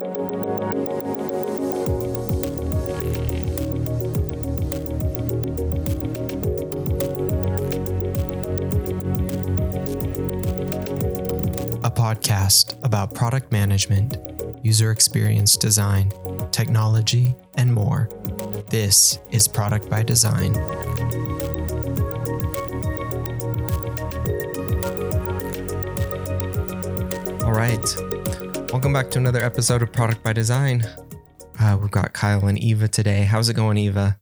A podcast about product management, user experience design, technology, and more. This is Product by Design. All right. Welcome back to another episode of Product by Design. Uh, we've got Kyle and Eva today. How's it going, Eva?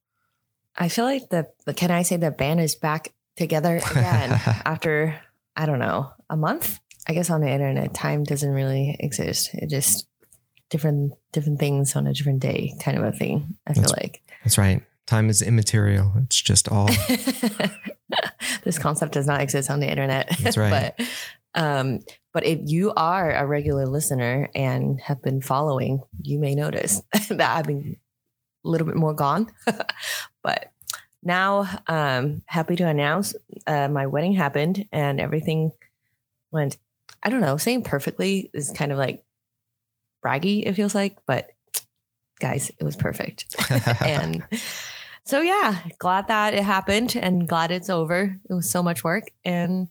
I feel like the can I say the band is back together again after I don't know a month. I guess on the internet, time doesn't really exist. It just different different things on a different day, kind of a thing. I feel That's- like That's right. Time is immaterial. It's just all. this concept does not exist on the internet. That's right. but um, but if you are a regular listener and have been following, you may notice that I've been a little bit more gone. but now, um, happy to announce uh, my wedding happened and everything went. I don't know, saying perfectly is kind of like braggy. It feels like, but guys, it was perfect and so yeah glad that it happened and glad it's over it was so much work and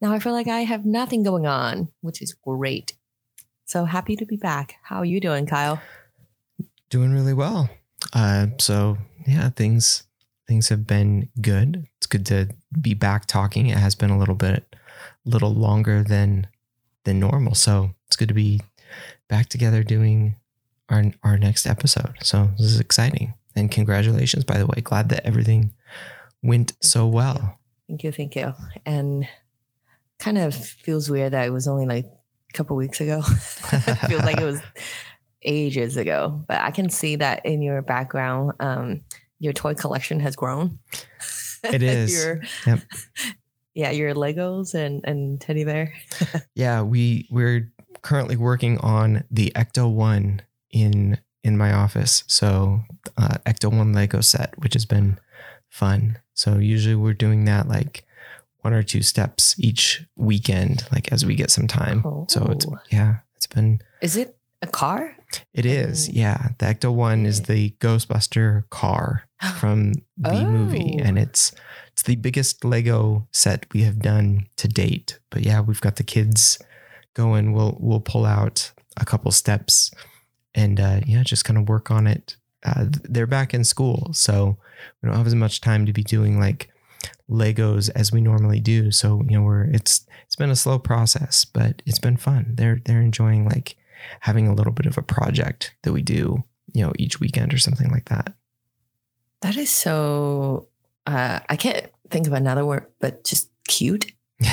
now i feel like i have nothing going on which is great so happy to be back how are you doing kyle Doing really well. Uh, so yeah, things things have been good. It's good to be back talking. It has been a little bit, little longer than than normal. So it's good to be back together doing our our next episode. So this is exciting. And congratulations, by the way. Glad that everything went so well. thank you thank you and kind of feels weird that it was only like a couple weeks ago feels like it was ages ago but i can see that in your background um your toy collection has grown It is. your, Yep. yeah your legos and and teddy bear Yeah, we we're currently working on the Ecto One in in my office. So uh, Ecto One Lego set, which has been fun. So usually we're doing that like one or two steps each weekend, like as we get some time. So it's yeah, it's been Is it a car? it is Oh. yeah. The Ecto One is the Ghostbuster car from the movie, Oh. and it's it's the biggest Lego set we have done to date. But yeah, we've got the kids going. We'll we'll pull out a couple steps, and uh, yeah, just kind of work on it. Uh, they're back in school, so we don't have as much time to be doing like Legos as we normally do. So you know, we're it's it's been a slow process, but it's been fun. They're they're enjoying like having a little bit of a project that we do, you know, each weekend or something like that. That is so. Uh, I can't think of another word, but just cute.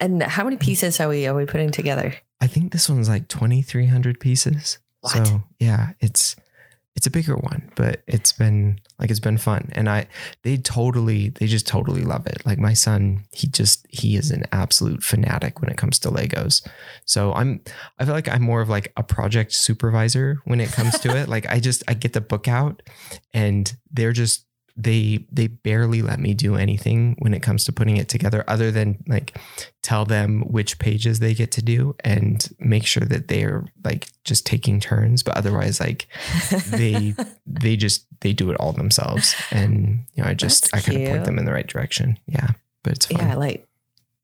And how many pieces are we are we putting together? I think this one's like 2300 pieces. What? So, yeah, it's it's a bigger one, but it's been like it's been fun. And I they totally they just totally love it. Like my son, he just he is an absolute fanatic when it comes to Legos. So, I'm I feel like I'm more of like a project supervisor when it comes to it. Like I just I get the book out and they're just they they barely let me do anything when it comes to putting it together other than like tell them which pages they get to do and make sure that they're like just taking turns. But otherwise like they they just they do it all themselves. And you know i just That's i kind of point them in the right direction. Yeah but it's fun. yeah, like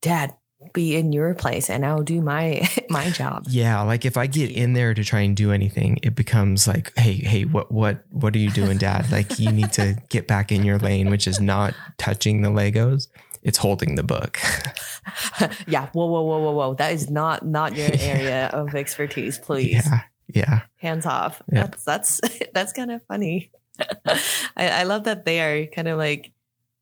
Dad, be in your place, and I'll do my my job. yeah like if i get in there to try and do anything it becomes like hey hey what what what are you doing dad like you need to get back in your lane which is not touching the legos it's holding the book yeah, whoa, whoa, whoa, whoa, whoa! That is not not your area of expertise. Please, yeah yeah hands off. Yeah. That's that's that's kind of funny. I, I love that they are kind of like,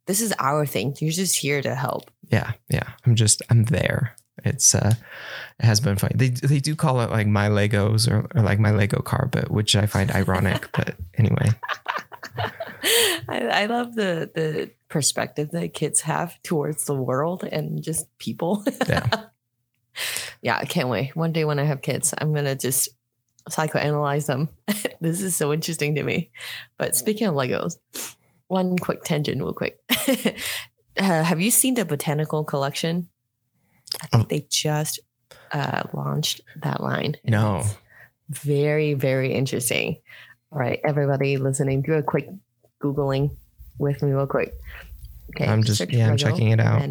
this is our thing. You're just here to help. Yeah yeah i'm just i'm there it's uh it has been fun they they do call it like my legos or, or like my lego car but which i find ironic but anyway I, I love the the perspective that kids have towards the world and just people. Yeah. yeah, I can't wait. One day when I have kids, I'm gonna just psychoanalyze them. this is so interesting to me. But speaking of Legos, one quick tangent, real quick. Uh, have you seen the botanical collection? I think Oh. they just uh, launched that line. No. It's very, very interesting. All right, everybody listening, do a quick Googling with me real quick. Okay. I'm just- yeah, I'm checking it out.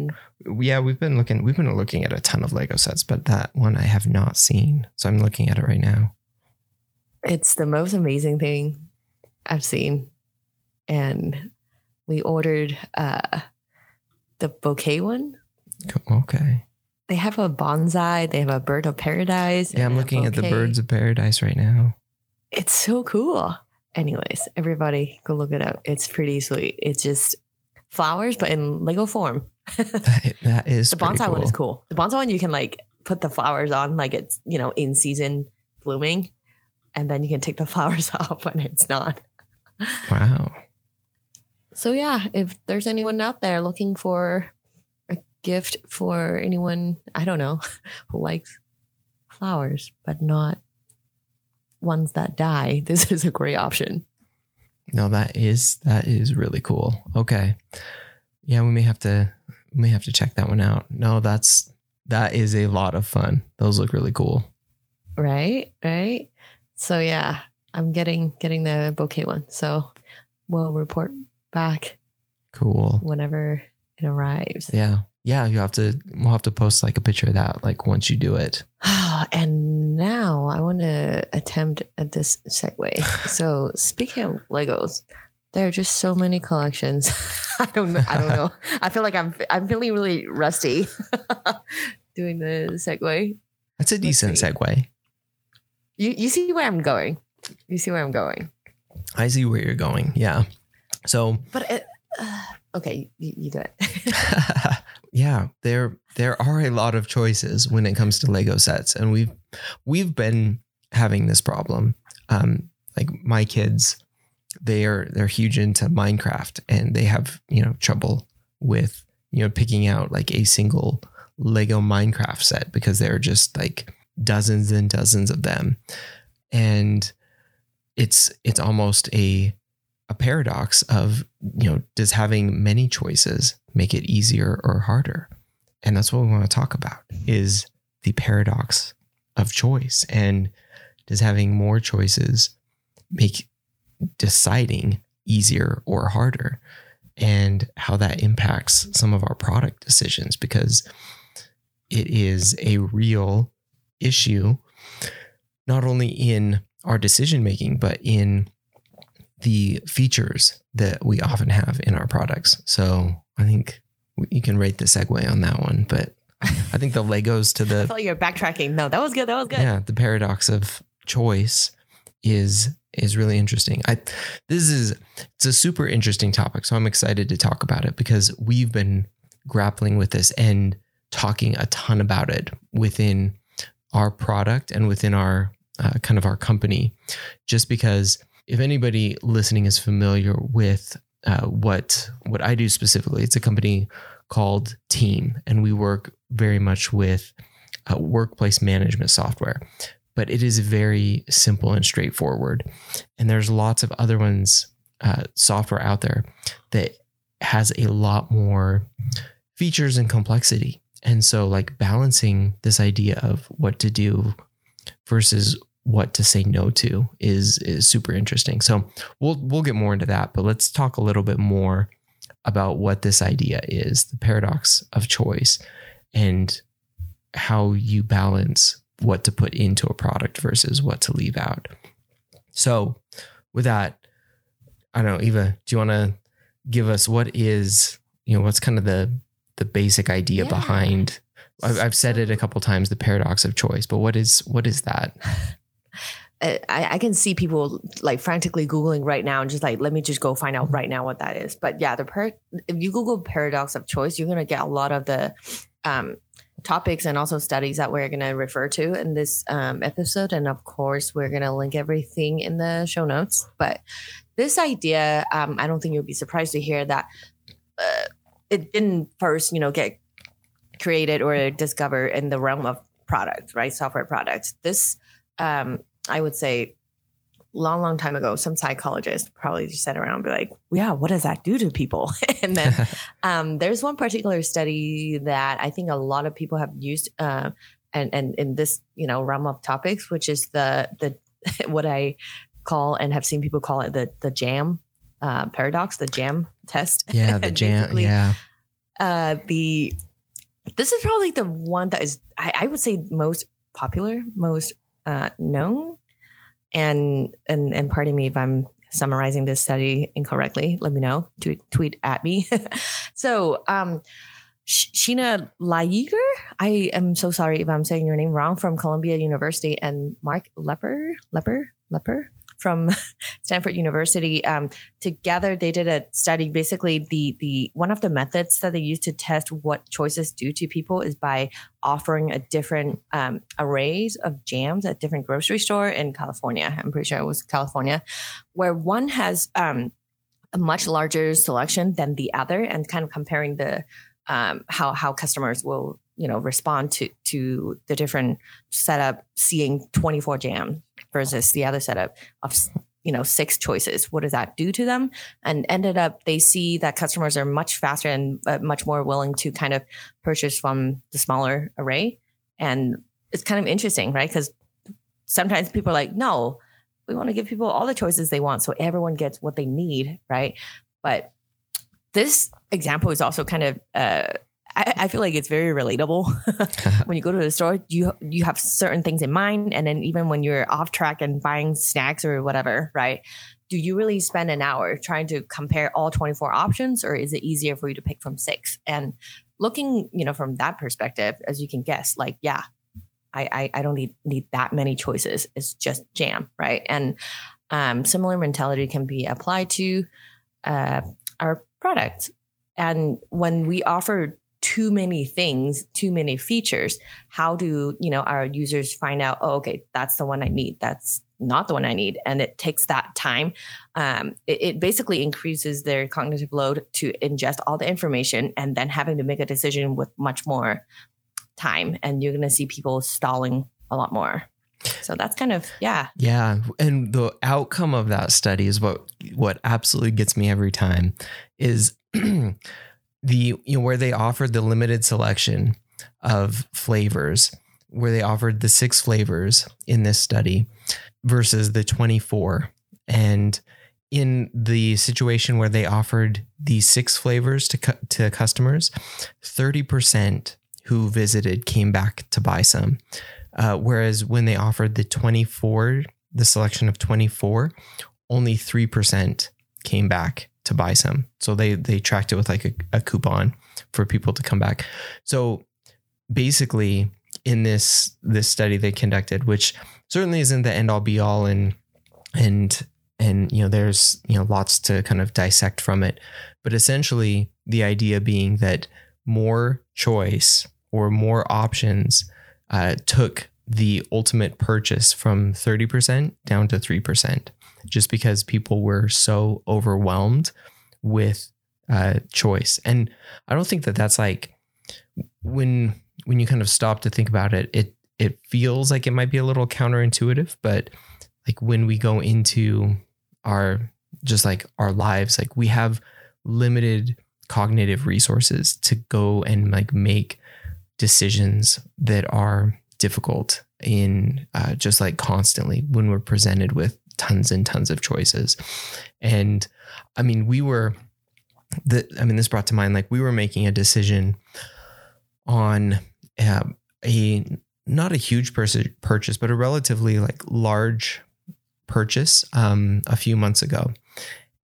Yeah, we've been looking we've been looking at a ton of Lego sets, but that one I have not seen. So I'm looking at it right now. it's the most amazing thing I've seen. And we ordered uh, the bouquet one. Okay. They have a bonsai, they have a bird of paradise. Yeah, I'm looking at the birds of paradise right now. It's so cool. Anyways, everybody go look it up. It's pretty sweet. It's just flowers, but in Lego form. That, that is the bonsai one is cool. cool. The bonsai one you can like put the flowers on like it's you know in season blooming, and then you can take the flowers off when it's not. Wow. So yeah, if there's anyone out there looking for a gift for anyone I don't know who likes flowers but not ones that die, this is a great option. No, that is that is really cool. Okay. Yeah, we may have to we may have to check that one out. No, that's that is a lot of fun. Those look really cool. Right? Right? So yeah, I'm getting getting the bouquet one. So we'll report back Cool. whenever it arrives. Yeah. Yeah, you have to we'll have to post like a picture of that like once you do it. and now I want to attempt at this segue. So speaking of Legos, there are just so many collections. I don't know. I don't know. I feel like I'm I'm feeling really rusty doing the segue. That's a decent segue. You you see where I'm going. You see where I'm going. I see where you're going. Yeah. So But it, uh, okay, you, you do it. yeah, there there are a lot of choices when it comes to Lego sets, and we've we've been having this problem. Um, like my kids, they are they're huge into Minecraft, and they have you know trouble with you know picking out like a single Lego Minecraft set because there are just like dozens and dozens of them, and it's it's almost a a paradox of you know does having many choices make it easier or harder? And that's what we want to talk about is the paradox of choice. And does having more choices make deciding easier or harder? And how that impacts some of our product decisions because it is a real issue not only in our decision making but in the features that we often have in our products. So I think you can rate the segue on that one, but I think the Legos to the feel like you're backtracking. No, that was good. That was good. yeah the paradox of choice is is really interesting. I this is it's a super interesting topic, so I'm excited to talk about it because we've been grappling with this and talking a ton about it within our product and within our uh, kind of our company, just because if anybody listening is familiar with uh, what what I do specifically, it's a company called Team, and we work very much with uh, workplace management software. But it is very simple and straightforward, and there's lots of other ones uh, software out there that has a lot more features and complexity. And so, like balancing this idea of what to do versus what to say no to is is super interesting. So we'll we'll get more into that, but let's talk a little bit more about what this idea is, the paradox of choice and how you balance what to put into a product versus what to leave out. So with that, I don't know, Eva, do you want to give us what is, you know, what's kind of the the basic idea Yeah. behind I've, I've said it a couple times, the paradox of choice, but what is what is that? I, I can see people like frantically googling right now and just like let me just go find out right now what that is. But yeah the par- if you google paradox of choice you're going to get a lot of the um, topics and also studies that we're going to refer to in this um, episode. And of course we're going to link everything in the show notes. But this idea um, i don't think you'll be surprised to hear that uh, it didn't first you know get created or discovered in the realm of product right? Software products. This um, I would say long, long time ago, some psychologists probably just sat around and be like, yeah, what does that do to people? and then um, there's one particular study that I think a lot of people have used uh, and and in this you know realm of topics, which is the the what I call and have seen people call it the the jam uh, paradox, the jam test. Yeah, the jam. Yeah. Uh, the this is probably the one that is I, I would say most popular, most uh, known, and and and pardon me if I'm summarizing this study incorrectly. Let me know. Tweet tweet at me. so um Sheena Iyengar, I am so sorry if I'm saying your name wrong, from Columbia University, and Mark Lepper, Lepper, Lepper from Stanford University. Um, together, they did a study. Basically, the the one of the methods that they use to test what choices do to people is by offering a different um, arrays of jams at different grocery store in California. I'm pretty sure it was California, where one has um, a much larger selection than the other, and kind of comparing the um, how how customers will you know respond to to the different setup seeing 24 jam versus the other setup of you know six choices. What does that do to them? And ended up they see that customers are much faster and uh, much more willing to kind of purchase from the smaller array. And it's kind of interesting right? Because sometimes people are like no we want to give people all the choices they want so everyone gets what they need right? But this example is also kind of uh, I, I, feel like it's very relatable. when you go to the store, you you have certain things in mind, and then even when you're off track and buying snacks or whatever, right? Do you really spend an hour trying to compare all 24 options, or is it easier for you to pick from six? And looking, you know, from that perspective, as you can guess, like, yeah, I I, I don't need need that many choices. It's just jam, right? And um, similar mentality can be applied to uh, our products. And when we offer too many things, too many features, how do, you know, our users find out, oh, okay, that's the one I need. That's not the one I need. And it takes that time. Um, it, it, basically increases their cognitive load to ingest all the information and then having to make a decision with much more time. And you're going to see people stalling a lot more. So that's kind of yeah. Yeah, and the outcome of that study is what what absolutely gets me every time is the you know where they offered the limited selection of flavors where they offered the six flavors in this study versus the 24 and in the situation where they offered the six flavors to cu- to customers 30% who visited came back to buy some. Uh, whereas when they offered the 24, the selection of 24, only 3% came back to buy some. So they they tracked it with like a, a coupon for people to come back. So basically in this this study they conducted, which certainly isn't the end all be all and and and you know there's you know lots to kind of dissect from it but essentially the idea being that more choice or more options uh, took the ultimate purchase from 30% down to 3%, just because people were so overwhelmed with uh, choice. And I don't think that that's like when when you kind of stop to think about it, it it feels like it might be a little counterintuitive, but like when we go into our just like our lives, like we have limited cognitive resources to go and like make decisions that are difficult in uh, just like constantly when we're presented with tons and tons of choices. And I mean, we were the, I mean, this brought to mind like we were making a decision on uh, a not a huge purchase, but a relatively like large purchase um, a few months ago.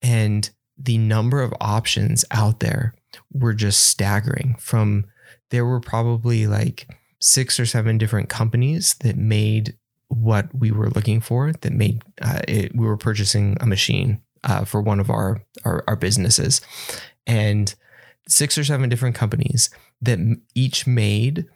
And the number of options out there were just staggering from there were probably like six or seven different companies that made what we were looking for that made uh, it, we were purchasing a machine uh, for one of our, our, our businesses. And six or seven different companies that each made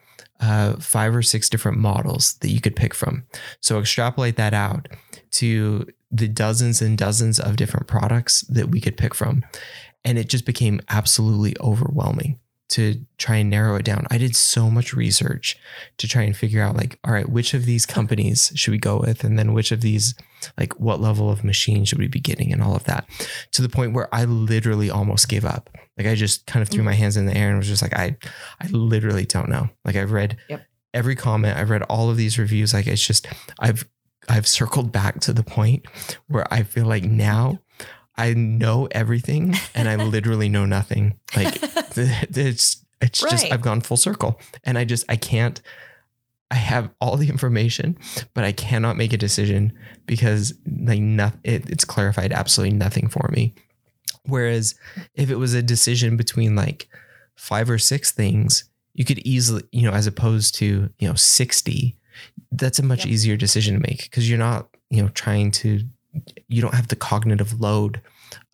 uh, five or six different models that you could pick from. So extrapolate that out to the dozens and dozens of different products that we could pick from. And it just became absolutely overwhelming to try and narrow it down. I did so much research to try and figure out like, all right, which of these companies should we go with? And then which of these, like what level of machine should we be getting and all of that to the point where I literally almost gave up. Like I just kind of threw mm. my hands in the air and was just like, I, I literally don't know. Like I've read yep. every comment. I've read all of these reviews. Like it's just I've I've circled back to the point where I feel like now I know everything and I literally know nothing. Like it's it's right. just I've gone full circle and I just I can't I have all the information, but I cannot make a decision because like nothing it, it's clarified absolutely nothing for me. Whereas if it was a decision between like five or six things, you could easily, you know, as opposed to, you know, 60, that's a much yep. easier decision to make because you're not, you know, trying to, you don't have the cognitive load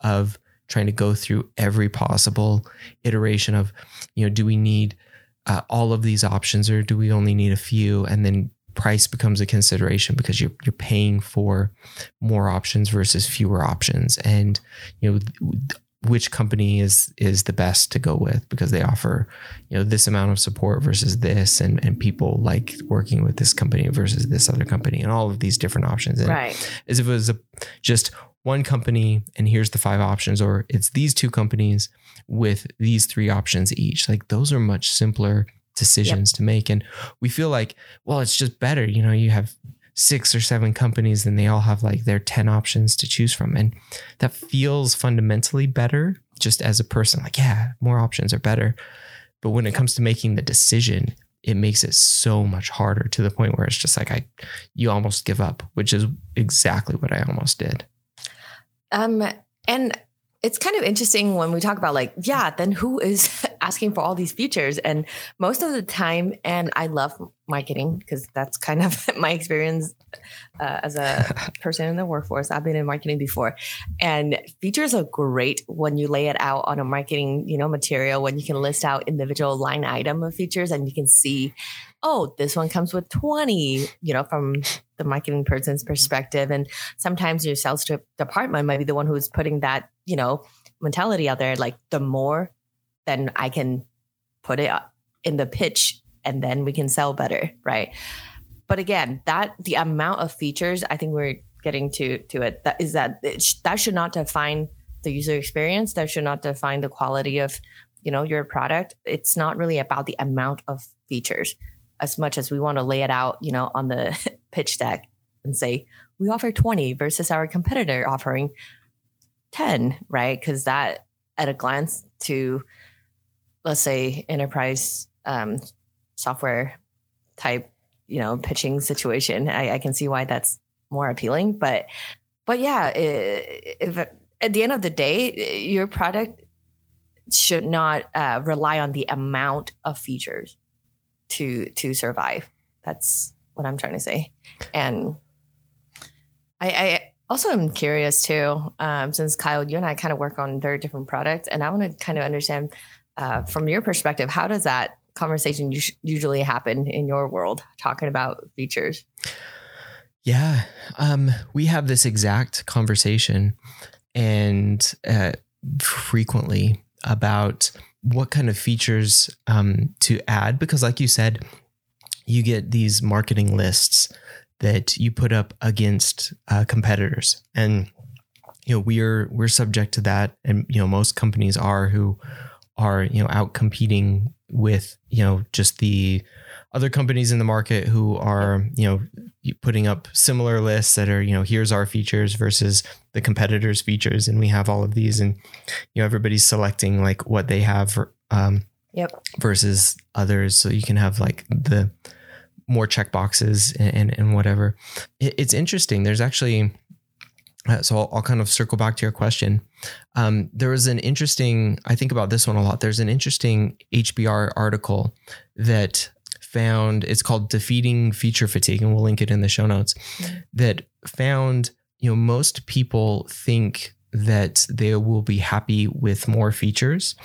of trying to go through every possible iteration of, you know, do we need uh, all of these options or do we only need a few? And then price becomes a consideration because you're you're paying for more options versus fewer options and you know which company is is the best to go with because they offer you know this amount of support versus this and and people like working with this company versus this other company and all of these different options. And right. as if it was a, just one company and here's the five options or it's these two companies with these three options each. Like those are much simpler decisions yep. to make. And we feel like well it's just better. You know you have six or seven companies and they all have like their 10 options to choose from. And that feels fundamentally better just as a person. Like, yeah, more options are better. But when it comes to making the decision, it makes it so much harder to the point where it's just like I you almost give up, which is exactly what I almost did. Um and it's kind of interesting when we talk about like, yeah, then who is asking for all these features? And most of the time, and I love marketing because that's kind of my experience uh, as a person in the workforce. I've been in marketing before, and features are great when you lay it out on a marketing, you know, material when you can list out individual line item of features and you can see, oh, this one comes with 20, you know, from the marketing person's perspective. And sometimes your sales department might be the one who's putting that you know, mentality out there. Like the more, then I can put it in the pitch and then we can sell better. Right. But again, that the amount of features, I think we're getting to, to it. That is that sh- that should not define the user experience. That should not define the quality of, you know, your product. It's not really about the amount of features as much as we want to lay it out, you know, on the pitch deck and say, we offer 20 versus our competitor offering 10, right? Because that at a glance to, let's say, enterprise um, software type, you know, pitching situation, I, I, can see why that's more appealing. But, but yeah, if at the end of the day, your product should not uh, rely on the amount of features to to survive. That's what I'm trying to say. And I, I also, I'm curious too, um, since Kyle, you and I kind of work on very different products, and I want to kind of understand uh, from your perspective, how does that conversation usually happen in your world, talking about features? Yeah, um, we have this exact conversation, and uh, frequently about what kind of features um, to add, because, like you said, you get these marketing lists that you put up against uh, competitors and you know we're we're subject to that and you know most companies are who are you know out competing with you know just the other companies in the market who are you know putting up similar lists that are you know here's our features versus the competitors features and we have all of these and you know everybody's selecting like what they have um yep versus others so you can have like the more check boxes and, and, and whatever. It, it's interesting. There's actually, uh, so I'll, I'll, kind of circle back to your question. Um, there was an interesting, I think about this one a lot. There's an interesting HBR article that found, it's called Defeating Feature Fatigue, and we'll link it in the show notes, mm-hmm. that found, you know, most people think that they will be happy with more features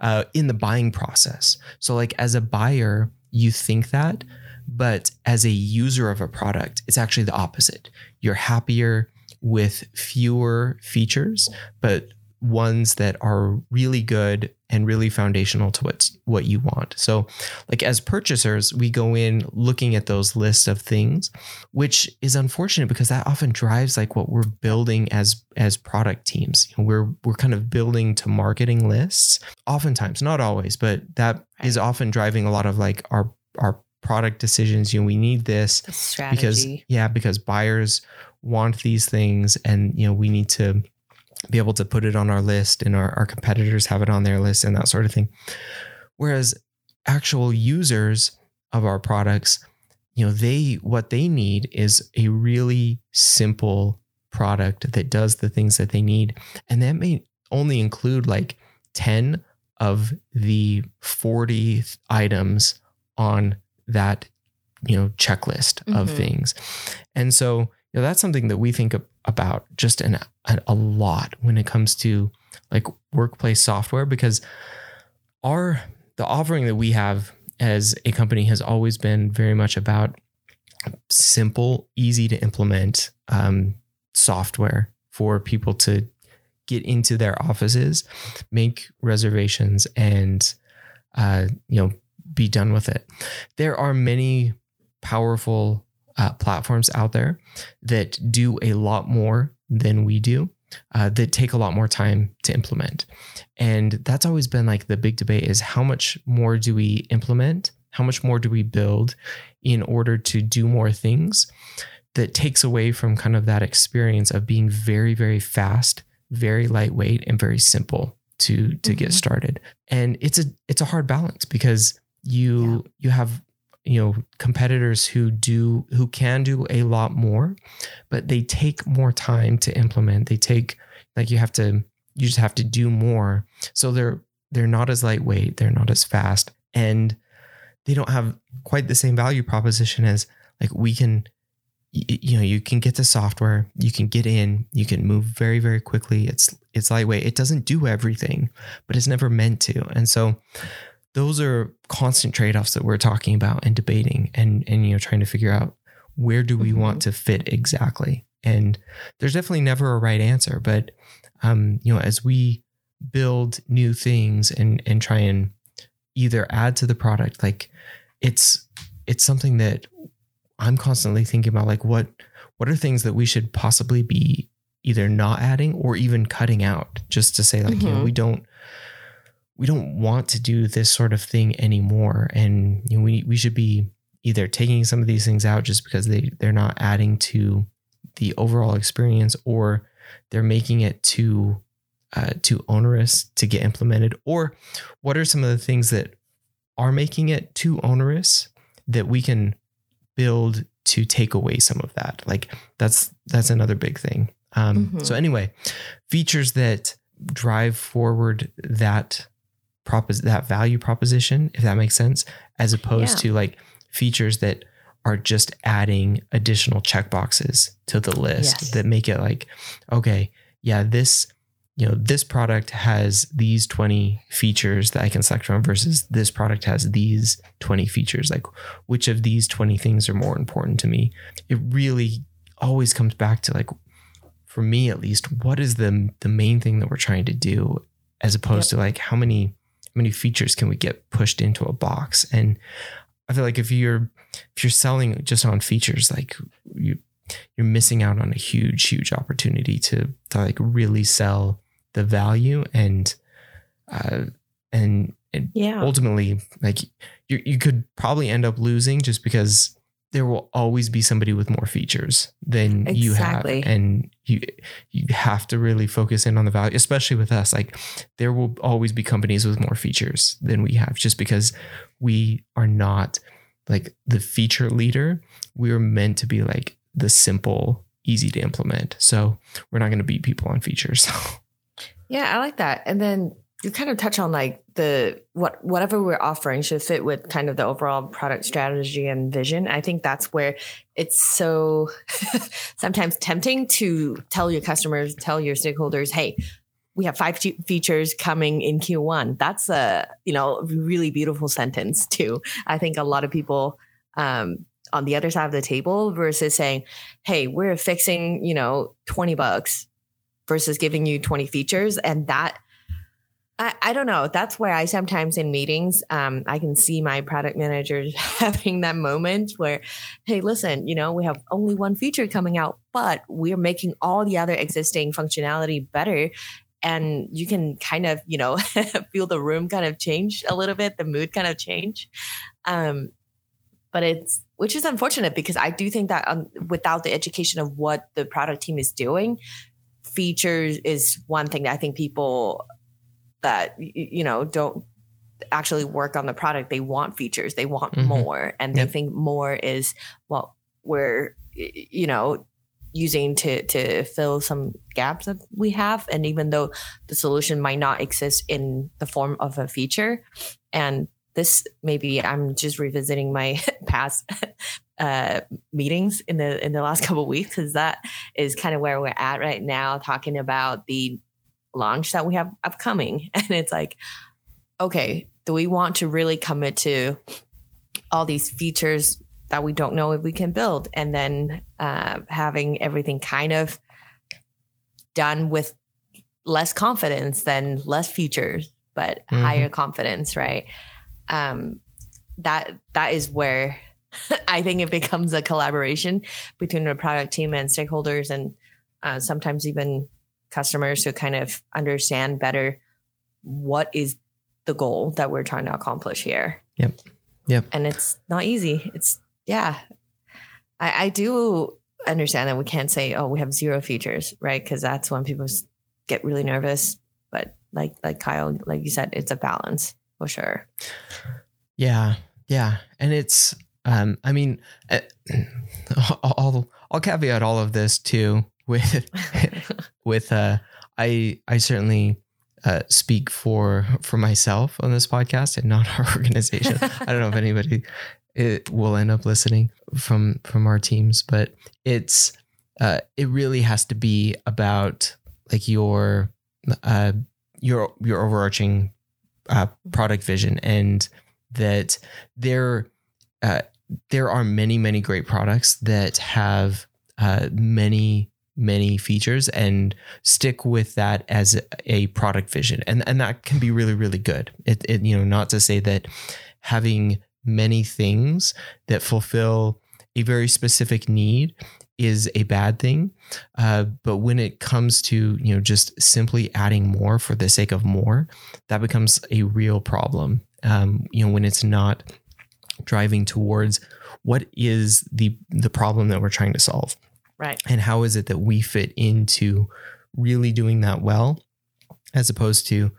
uh, in the buying process. So, like as a buyer, you think that, but as a user of a product, it's actually the opposite. You're happier with fewer features, but ones that are really good and really foundational to what what you want. So, like as purchasers, we go in looking at those lists of things, which is unfortunate because that often drives like what we're building as as product teams. You know, we're we're kind of building to marketing lists. Oftentimes, not always, but that is often driving a lot of like our our product decisions. You know, we need this Strategy. because yeah, because buyers want these things, and you know, we need to be able to put it on our list, and our, our competitors have it on their list, and that sort of thing. Whereas actual users of our products, you know, they what they need is a really simple product that does the things that they need, and that may only include like ten of the 40 items on that you know checklist of Mhm. things and so you know that's something that we think about just an, a, lot when it comes to like workplace software because our the offering that we have as a company has always been very much about simple easy to implement um, software for people to get into their offices make reservations and uh, you know be done with it. There are many powerful uh, platforms out there that do a lot more than we do uh, that take a lot more time to implement. And that's always been like the big debate is how much more do we implement? How much more do we build in order to do more things that takes away from kind of that experience of being very very fast very lightweight and very simple to to get Mhm. started? And it's a it's a hard balance because you you have you know competitors who do who can do a lot more but they take more time to implement. They take like you have to you just have to do more. So they're they're not as lightweight. They're not as fast. And they don't have quite the same value proposition as like we can you know you can get the software you can get in you can move very very quickly. It's it's lightweight. It doesn't do everything but it's never meant to. And so those are constant trade-offs that we're talking about and debating and and you know trying to figure out where do we Mhm. want to fit exactly and there's definitely never a right answer but um you know as we build new things and and try and either add to the product like it's it's something that i'm constantly thinking about like what what are things that we should possibly be either not adding or even cutting out just to say like you know Mhm. we don't we don't want to do this sort of thing anymore. And you know, we we should be either taking some of these things out just because they they're not adding to the overall experience or they're making it too uh, too onerous to get implemented. Or what are some of the things that are making it too onerous that we can build to take away some of that? Like that's that's another big thing. Um, Mhm. so anyway features that drive forward that propos- that value proposition if that makes sense as opposed Yeah. to like features that are just adding additional checkboxes to the list Yes. that make it like okay yeah this you know this product has these 20 features that i can select from versus this product has these 20 features like which of these 20 things are more important to me it really always comes back to like for me at least what is the the main thing that we're trying to do as opposed to like how many many features can we get pushed into a box and i feel like if you're if you're selling just on features like you you're missing out on a huge huge opportunity to to like really sell the value and uh and, and yeah. ultimately like you you could probably end up losing just because there will always be somebody with more features than you have. And you you have to really focus in on the value especially with us. Like there will always be companies with more features than we have just because we are not like the feature leader. We are meant to be like the simple easy to implement. So we're not going to beat people on features. Yeah, I like that. And then you kind of touch on like the what whatever we're offering should fit with kind of the overall product strategy and vision. I think that's where it's so sometimes tempting to tell your customers, tell your stakeholders, "Hey, we have five features coming in Q1." That's a, you know, really beautiful sentence too. I think a lot of people um on the other side of the table versus saying, "Hey, we're fixing, you know, 20 bucks versus giving you 20 features and that I, I don't know. That's where i sometimes in meetings um, i can see my product managers having that moment where hey listen you know we have only one feature coming out but we're making all the other existing functionality better. And you can kind of you know feel the room kind of change a little bit the mood kind of change. Um, but it's which is unfortunate because I do think that um, without the education of what the product team is doing, features is one thing that I think people that you know don't actually work on the product they want features they want mm-hmm. more and they yep. think more is well we're you know using to to fill some gaps that we have and even though the solution might not exist in the form of a feature and this maybe i'm just revisiting my past uh, meetings in the in the last couple weeks because that is kind of where we're at right now talking about the launch that we have upcoming. And it's like okay do we want to really commit to all these features that we don't know if we can build? And then uh, having everything kind of done with less confidence than less features but mm-hmm. higher confidence right? Um, that that is where i think it becomes a collaboration between the product team and stakeholders and uh, sometimes even customers to kind of understand better what is the goal that we're trying to accomplish here. Yep. Yep. And it's not easy. It's yeah, I, I do understand that we can't say, oh, we have zero features, right? Because that's when people get really nervous. But like like Kyle, like you said, it's a balance for sure. Yeah, yeah, and it's um, I mean, uh, I'll I'll caveat all of this too with with uh, I I certainly uh, speak for for myself on this podcast and not our organization. I don't know if anybody it will end up listening from from our teams, but it's uh, it really has to be about like your uh, your your overarching uh, product vision and that there uh, there are many many great products that have uh, many many features and stick with that as a product vision and and that can be really really good it, it you know not to say that having many things that fulfill a very specific need is a bad thing. Uh, but when it comes to, you know, just simply adding more for the sake of more, that becomes a real problem. Um, you know, when it's not driving towards what is the the problem that we're trying to solve. Right. And how is it that we fit into really doing that well as opposed to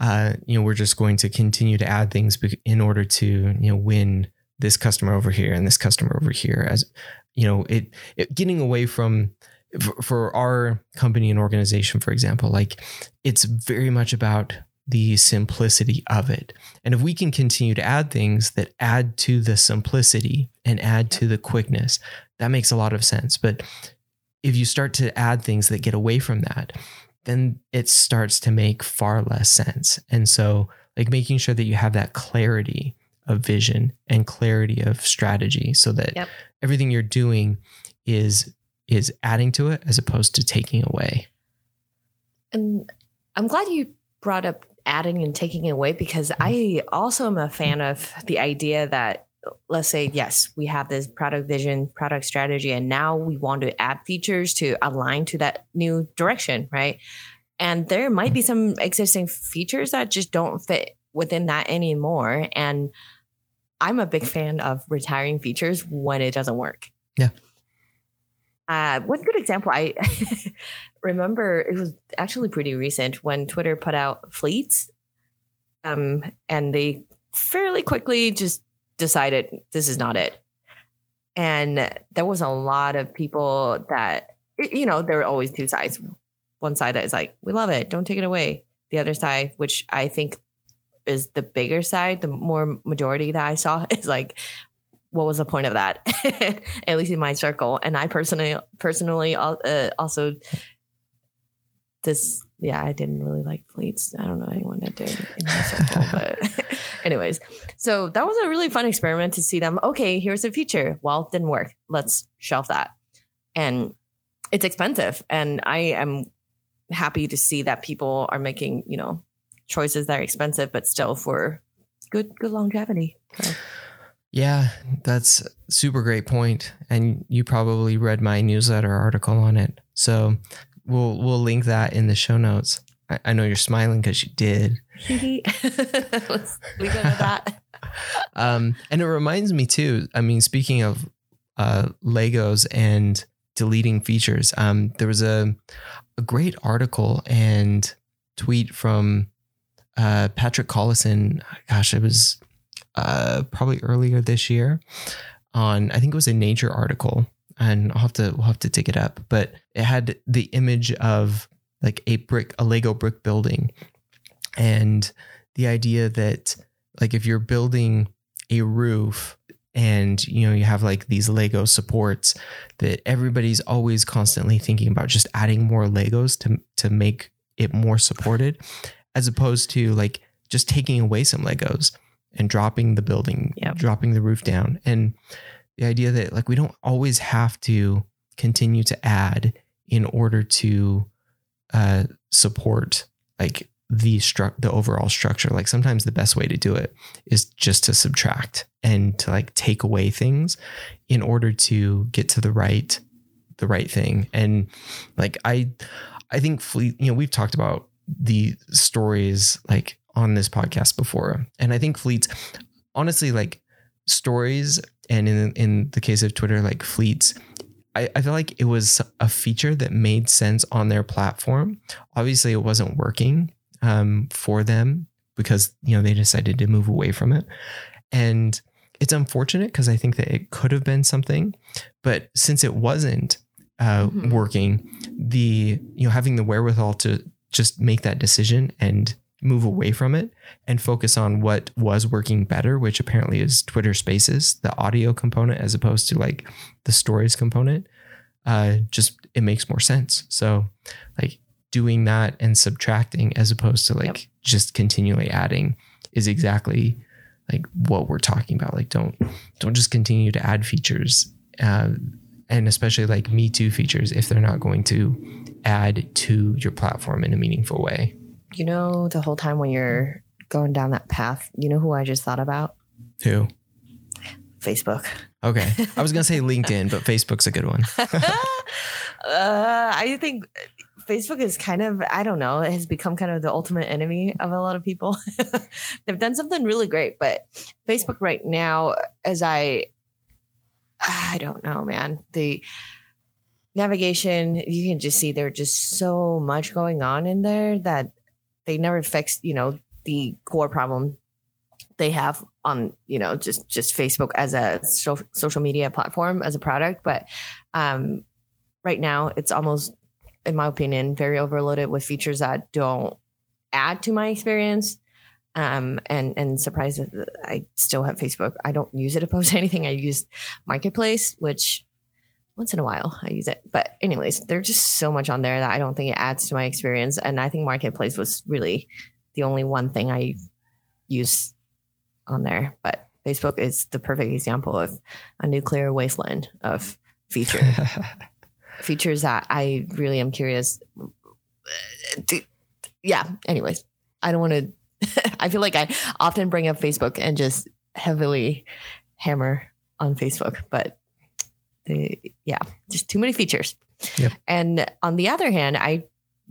uh, you know, we're just going to continue to add things in order to, you know, win this customer over here and this customer over here as, you know, it, it getting away from, for, for our company and organization, for example, like it's very much about the simplicity of it. And if we can continue to add things that add to the simplicity and add to the quickness, that makes a lot of sense. But if you start to add things that get away from that, then it starts to make far less sense. And so, like making sure that you have that clarity of vision and clarity of strategy so that yep. everything you're doing is is adding to it as opposed to taking away. And I'm glad you brought up adding and taking away because mm-hmm. I also am a fan of the idea that let's say yes we have this product vision product strategy and now we want to add features to align to that new direction right? And there might be some existing features that just don't fit within that anymore. And i'm a big fan of retiring features when it doesn't work. Yeah uh, one good example i remember it was actually pretty recent when twitter put out fleets um, and they fairly quickly just decided this is not it. And there was a lot of people that, you know, there were always two sides. One side that is like, we love it, don't take it away. The other side, which I think is the bigger side, the more majority that I saw is like, what was the point of that? At least in my circle. And I personally, personally, uh, also this yeah, I didn't really like fleets. I don't know anyone that did in my circle, but anyways, so that was a really fun experiment to see them. Okay, here's a feature. Well, didn't work. Let's shelf that. And it's expensive, and I am happy to see that people are making you know choices that are expensive, but still for good good longevity. So. Yeah, that's super great point. And you probably read my newsletter article on it. So We'll we'll link that in the show notes. I, I know you're smiling because you did. Let's leave that. um, and it reminds me too. I mean, speaking of uh, Legos and deleting features, um, there was a a great article and tweet from uh, Patrick Collison. Gosh, it was uh, probably earlier this year on. I think it was a Nature article, and I'll have to we'll have to dig it up. But it had the image of like a brick, a Lego brick building, and the idea that like if you're building a roof and you know you have like these lego supports that everybody's always constantly thinking about just adding more legos to to make it more supported as opposed to like just taking away some legos and dropping the building Yep. dropping the roof down. And the idea that like we don't always have to continue to add in order to uh support like the stru- the overall structure. Like sometimes the best way to do it is just to subtract and to like take away things in order to get to the right the right thing. And like i i think fleet you know we've talked about the stories like on this podcast before. And i think fleets honestly like stories and in in the case of twitter like fleets I, I feel like it was a feature that made sense on their platform. Obviously it wasn't working um, for them because you know they decided to move away from it. And it's unfortunate because i think that it could have been something but since it wasn't uh, Mhm. working the you know having the wherewithal to just make that decision and move away from it and focus on what was working better which apparently is twitter spaces the audio component as opposed to like the stories component uh just it makes more sense. So like doing that and subtracting as opposed to like Yep. just continually adding is exactly like what we're talking about. Like don't don't just continue to add features uh, and especially like me too features if they're not going to add to your platform in a meaningful way You know, the whole time when you're going down that path, you know who I just thought about? who Facebook. okay i was gonna say linkedin but facebook's a good one uh, I think Facebook is kind of, I don't know, it has become kind of the ultimate enemy of a lot of people. They've done something really great, but Facebook right now, as I, I don't know, man, the navigation, you can just see there's just so much going on in there that they never fixed, you know, the core problem they have on you know just just facebook as a so, social media platform as a product. But um right now it's almost in my opinion very overloaded with features that don't add to my experience. Um and and surprised that i still have facebook. I don't use it to post anything. I use marketplace which once in a while i use it but anyways there's just so much on there that i don't think it adds to my experience and i think marketplace was really the only one thing i use on there but facebook is the perfect example of a nuclear wasteland of feature features that I really am curious. to- yeah. Anyways, I don't want to. I feel like I often bring up Facebook and just heavily hammer on Facebook, but yeah, just too many features. Yep. And on the other hand, I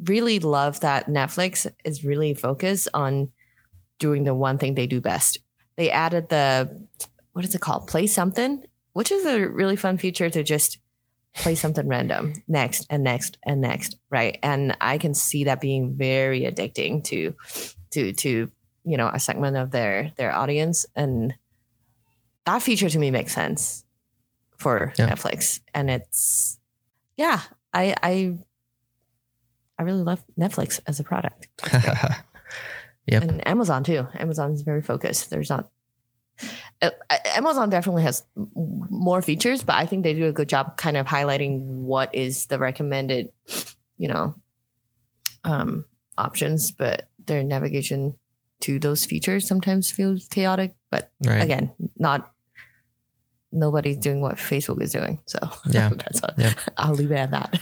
really love that Netflix is really focused on doing the one thing they do best. They added the what is it called? Play something, which is a really fun feature to just play something random next and next and next right and i can see that being very addicting to to to you know a segment of their their audience and that feature to me makes sense for Yeah. netflix and it's yeah i i i really love netflix as a product Yep. and amazon too amazon is very focused there's not uh, amazon definitely has more features but i think they do a good job kind of highlighting what is the recommended you know um options but their navigation to those features sometimes feels chaotic but right. again not nobody's doing what facebook is doing so Yeah. that's all, i'll leave it at that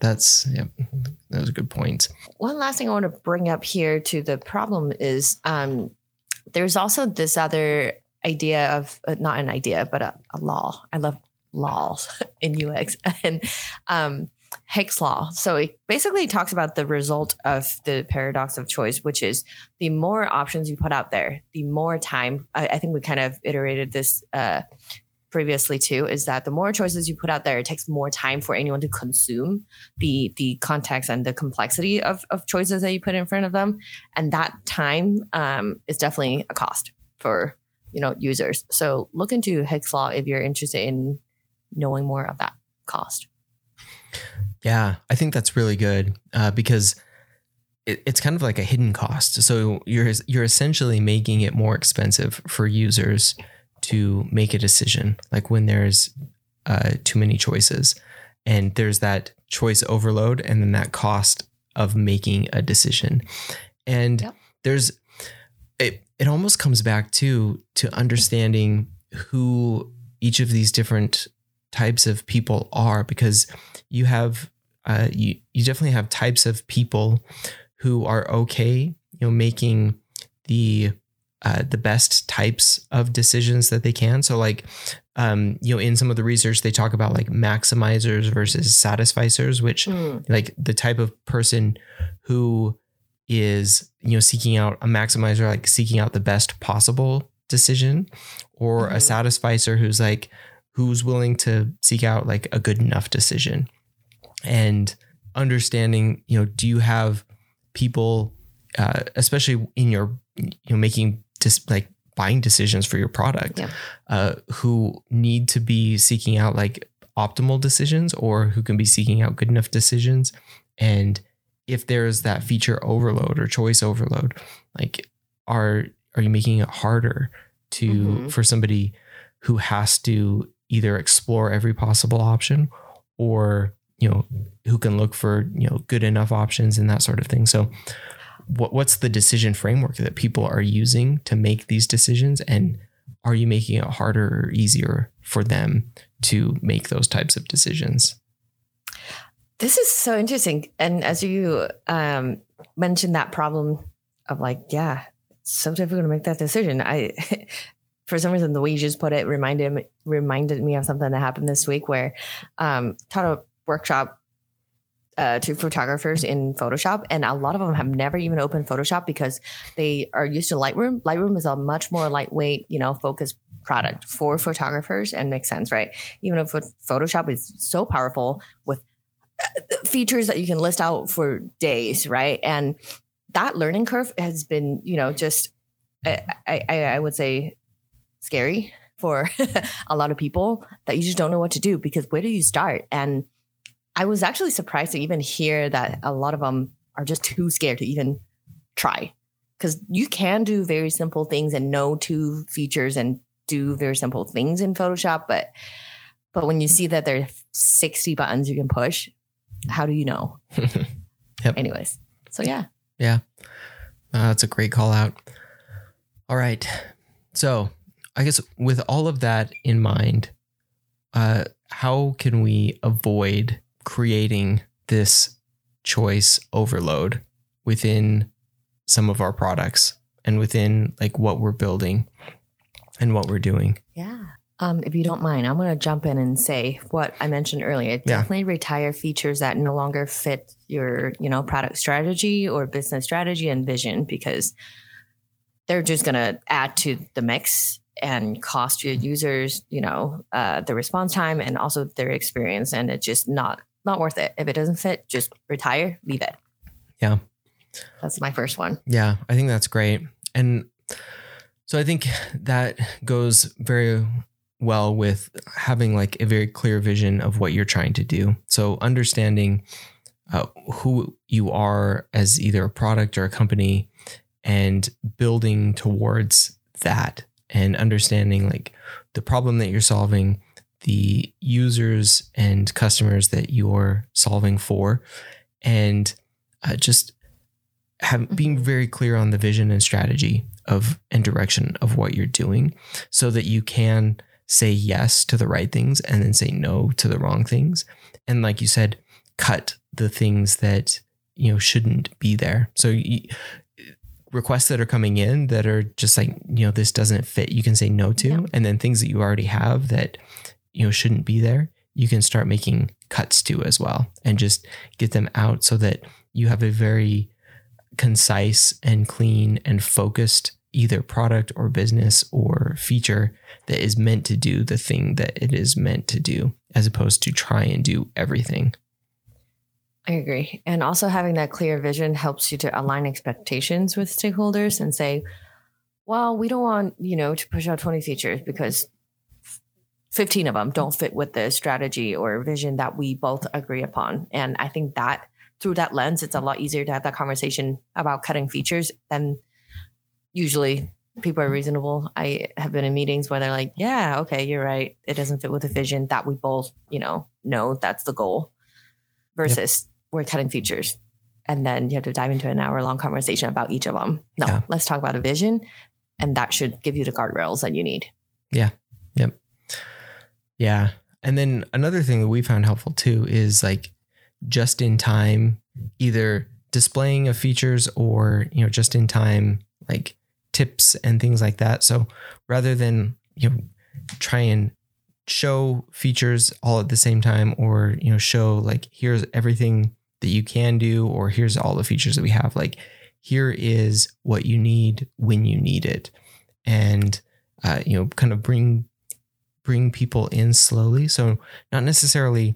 That's yep. That was a good point. one last thing I want to bring up here to the problem is um, there's also this other idea of uh, not an idea, but a, a law. I love laws in UX, and um, Hick's law. So it basically talks about the result of the paradox of choice, which is the more options you put out there, the more time. I, I think we kind of iterated this uh, previously too. Is that the more choices you put out there, it takes more time for anyone to consume the the context and the complexity of of choices that you put in front of them, and that time um, is definitely a cost for you know users. So look into Hick's law if you're interested in knowing more of that cost. Yeah, I think that's really good uh, because it, it's kind of like a hidden cost. So you're you're essentially making it more expensive for users to make a decision, like when there's uh, too many choices, and there's that choice overload, and then that cost of making a decision, and yep. there's it. It almost comes back to to understanding who each of these different types of people are because you have uh, you you definitely have types of people who are okay, you know, making the uh, the best types of decisions that they can. So, like, um, you know, in some of the research, they talk about like maximizers versus satisficers, which mm. like the type of person who is you know seeking out a maximizer, like seeking out the best possible decision, or mm-hmm. a satisficer who's like who's willing to seek out like a good enough decision and understanding, you know, do you have people, uh, especially in your, you know, making just like buying decisions for your product, yeah. uh, who need to be seeking out like optimal decisions or who can be seeking out good enough decisions. And if there's that feature overload or choice overload, like are are you making it harder to mm-hmm. for somebody who has to either explore every possible option or you know who can look for you know good enough options and that sort of thing so what what's the decision framework that people are using to make these decisions? And are you making it harder or easier for them to make those types of decisions? This is so interesting. And as you um, mentioned that problem of like yeah so difficult to make that decision. I for some reason the way you just put it reminded reminded me of something that happened this week where um, taught a workshop uh, to photographers in Photoshop, and a lot of them have never even opened Photoshop because they are used to Lightroom. Lightroom is a much more lightweight, you know, focused product for photographers, and makes sense, right? Even if Photoshop is so powerful with uh, features that you can list out for days, right? And that learning curve has been, you know, just I, I, I would say scary for a lot of people that you just don't know what to do because where do you start? And I was actually surprised to even hear that a lot of them are just too scared to even try. Because you can do very simple things and know two features and do very simple things in Photoshop, but but when you see that there are 60 buttons you can push, how do you know? yep. Anyways, so yeah. Yeah. Uh, that's a great call out. All right. So I guess with all of that in mind, uh, how can we avoid creating this choice overload within some of our products and within like what we're building and what we're doing. Yeah. Um, if you don't mind, I'm going to jump in and say what I mentioned earlier. Yeah. Definitely retire features that no longer fit your, you know, product strategy or business strategy and vision because they're just going to add to the mix and cost your users, you know, uh, the response time and also their experience. And it's just not not worth it. If it doesn't fit, just retire, leave it. Yeah. That's my first one. Yeah, I think that's great. And so I think that goes very well with having like a very clear vision of what you're trying to do. So understanding uh, who you are as either a product or a company and building towards that and understanding like the problem that you're solving the users and customers that you're solving for, and uh, just have being mm-hmm. very clear on the vision and strategy of and direction of what you're doing, so that you can say yes to the right things and then say no to the wrong things, and like you said, cut the things that you know shouldn't be there. So. You, requests that are coming in that are just like you know this doesn't fit you can say no to and then things that you already have that you know shouldn't be there you can start making cuts to as well and just get them out so that you have a very concise and clean and focused either product or business or feature that is meant to do the thing that it is meant to do as opposed to try and do everything. I agree. And also having that clear vision helps you to align expectations with stakeholders and say, well, we don't want, you know, to push out 20 features because 15 of them don't fit with the strategy or vision that we both agree upon. And I think that through that lens, it's a lot easier to have that conversation about cutting features than usually people are reasonable. I have been in meetings where they're like, yeah, okay, you're right. It doesn't fit with the vision that we both, you know, know that's the goal versus yep. we're cutting features. And then you have to dive into an hour long conversation about each of them. No, yeah. let's talk about a vision. And that should give you the guardrails that you need. Yeah. Yep. Yeah. And then another thing that we found helpful too is like just in time, either displaying of features or, you know, just in time, like tips and things like that. So rather than, you know, try and show features all at the same time or, you know, show like, here's everything that you can do, or here's all the features that we have, like, here is what you need when you need it. And, uh, you know, kind of bring, bring people in slowly. So not necessarily,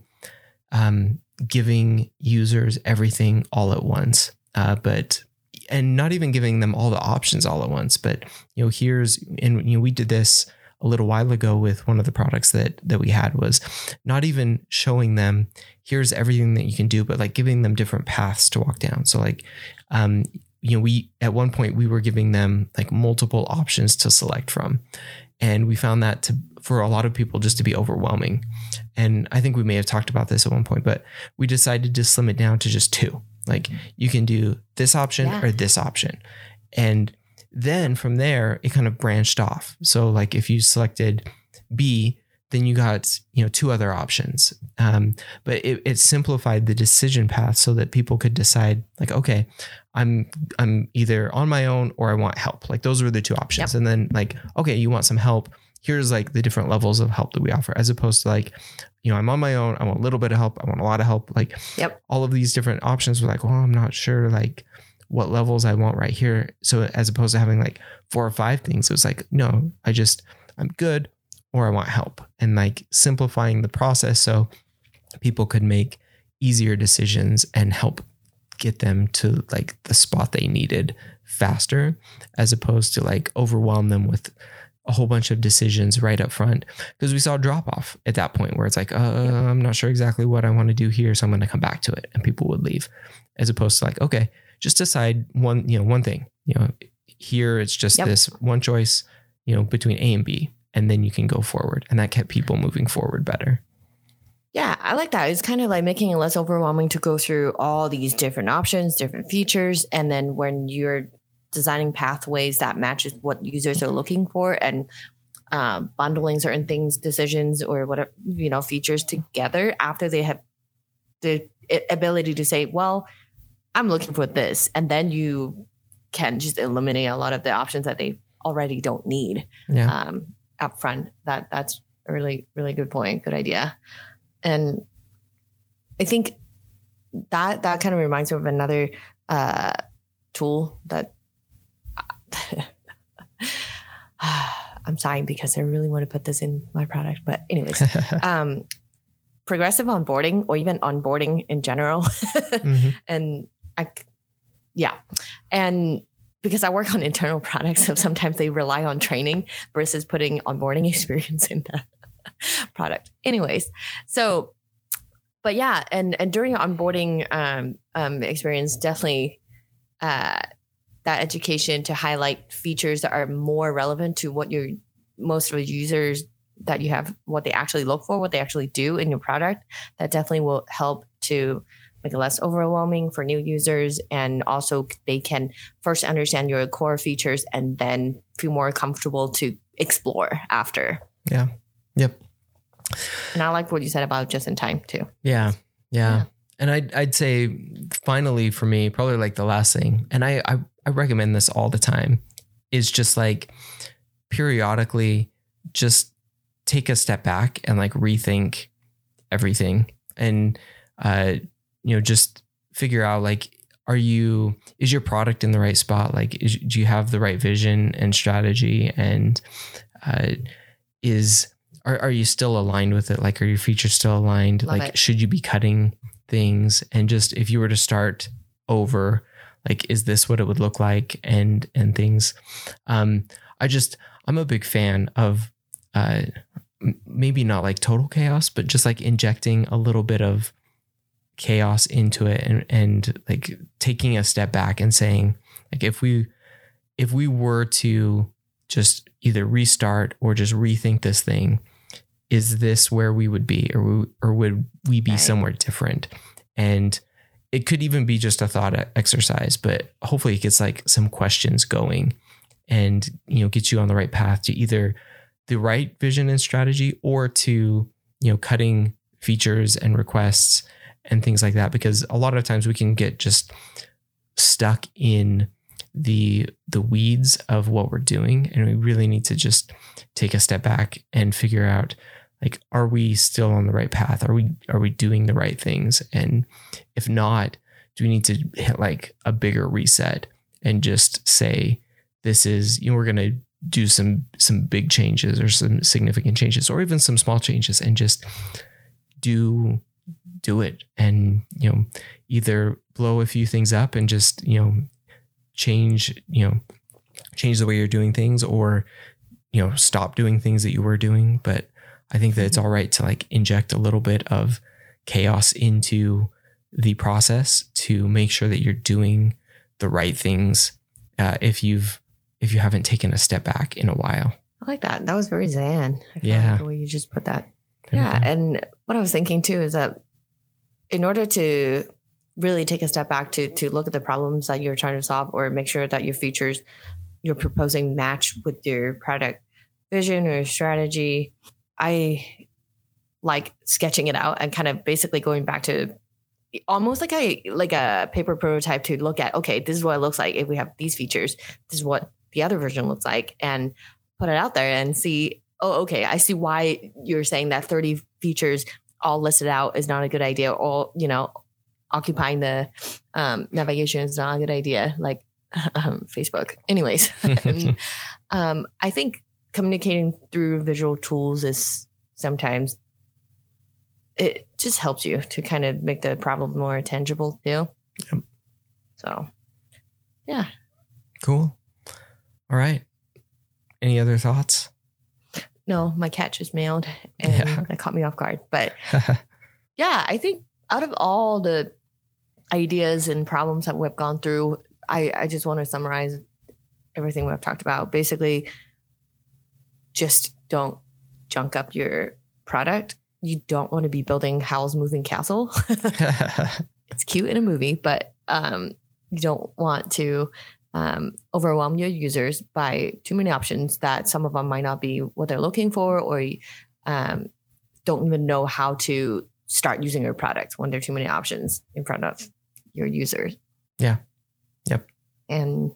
um, giving users everything all at once, uh, but and not even giving them all the options all at once. But you know, here's and you know, we did this a little while ago with one of the products that that we had was not even showing them here's everything that you can do, but like giving them different paths to walk down. So like um, you know, we at one point we were giving them like multiple options to select from. And we found that to for a lot of people just to be overwhelming. And I think we may have talked about this at one point, but we decided to slim it down to just two. Like you can do this option yeah. or this option. And then from there, it kind of branched off. So like if you selected B, then you got you know two other options. Um, but it, it simplified the decision path so that people could decide like, okay, I'm I'm either on my own or I want help. Like those were the two options. Yep. And then like, okay, you want some help. Here's like the different levels of help that we offer, as opposed to like, you know, I'm on my own. I want a little bit of help. I want a lot of help. Like yep. all of these different options were like, well, I'm not sure like what levels I want right here. So as opposed to having like four or five things, it was like, no, I just I'm good or I want help. And like simplifying the process so people could make easier decisions and help get them to like the spot they needed faster as opposed to like overwhelm them with a whole bunch of decisions right up front because we saw a drop off at that point where it's like, uh, I'm not sure exactly what I want to do here, so I'm going to come back to it, and people would leave, as opposed to like, okay, just decide one, you know, one thing, you know, here it's just yep. this one choice, you know, between A and B, and then you can go forward, and that kept people moving forward better. Yeah, I like that. It's kind of like making it less overwhelming to go through all these different options, different features, and then when you're designing pathways that matches what users are looking for and um, bundling certain things, decisions, or whatever you know features together after they have the ability to say, "Well, I'm looking for this," and then you can just eliminate a lot of the options that they already don't need yeah. um, up front. That that's a really really good point. Good idea, and I think that that kind of reminds me of another uh, tool that I'm sighing because I really want to put this in my product. But anyways, um, progressive onboarding or even onboarding in general. mm-hmm. And I, yeah. And because I work on internal products, so sometimes they rely on training versus putting onboarding experience in the product. Anyways, so, but yeah, and and during onboarding um, um, experience, definitely uh, that education to highlight features that are more relevant to what your most of the users that you have what they actually look for what they actually do in your product that definitely will help to make it less overwhelming for new users and also they can first understand your core features and then feel more comfortable to explore after. Yeah. Yep. And i like what you said about just in time too. Yeah. Yeah, yeah. and I'd, I'd say finally for me probably like the last thing and I, I I recommend this all the time, is just like periodically just take a step back and like rethink everything and uh, you know just figure out like are you is your product in the right spot? Like is, do you have the right vision and strategy? And uh, is are, are you still aligned with it? Like are your features still aligned? Love like it. should you be cutting things? And just if you were to start over like is this what it would look like? And and things. Um i just i'm a big fan of uh maybe not like total chaos but just like injecting a little bit of chaos into it and and like taking a step back and saying like if we if we were to just either restart or just rethink this thing is this where we would be? Or we, or would we be Right. somewhere different? And it could even be just a thought exercise but hopefully it gets like some questions going and you know gets you on the right path to either the right vision and strategy or to you know cutting features and requests and things like that because a lot of times we can get just stuck in the the weeds of what we're doing and we really need to just take a step back and figure out like are we still on the right path? Are we are we doing the right things? And if not do we need to hit like a bigger reset and just say this is you know we're going to do some some big changes or some significant changes or even some small changes and just do do it and you know either blow a few things up and just you know change you know change the way you're doing things or you know stop doing things that you were doing. But i think that it's all right to like inject a little bit of chaos into the process to make sure that you're doing the right things uh, if you've if you haven't taken a step back in a while I like that. That was very zen. I Yeah. like the way you just put that. There Yeah. And what I was thinking too is that in order to really take a step back to to look at the problems that you're trying to solve or make sure that your features you're proposing match with your product vision or strategy, I like sketching it out and kind of basically going back to almost like a like a paper prototype to look at okay this is what it looks like if we have these features. This is what the other version looks like and put it out there and see oh okay i see why you're saying that 30 features all listed out is not a good idea. Or you know occupying the um, navigation is not a good idea like um, facebook. Anyways um, i think communicating through visual tools is sometimes it just helps you to kind of make the problem more tangible too Yep. so yeah. cool all right any other thoughts no my cat just mailed and Yeah. that caught me off guard but yeah, I think out of all the ideas and problems that we've gone through, I, I just want to summarize everything we've talked about. Basically, just don't junk up your product. You don't want to be building Howl's Moving Castle. it's cute in a movie, but um, you don't want to um, overwhelm your users by too many options that some of them might not be what they're looking for or um, don't even know how to start using your product when there are too many options in front of your users. Yeah. Yep. And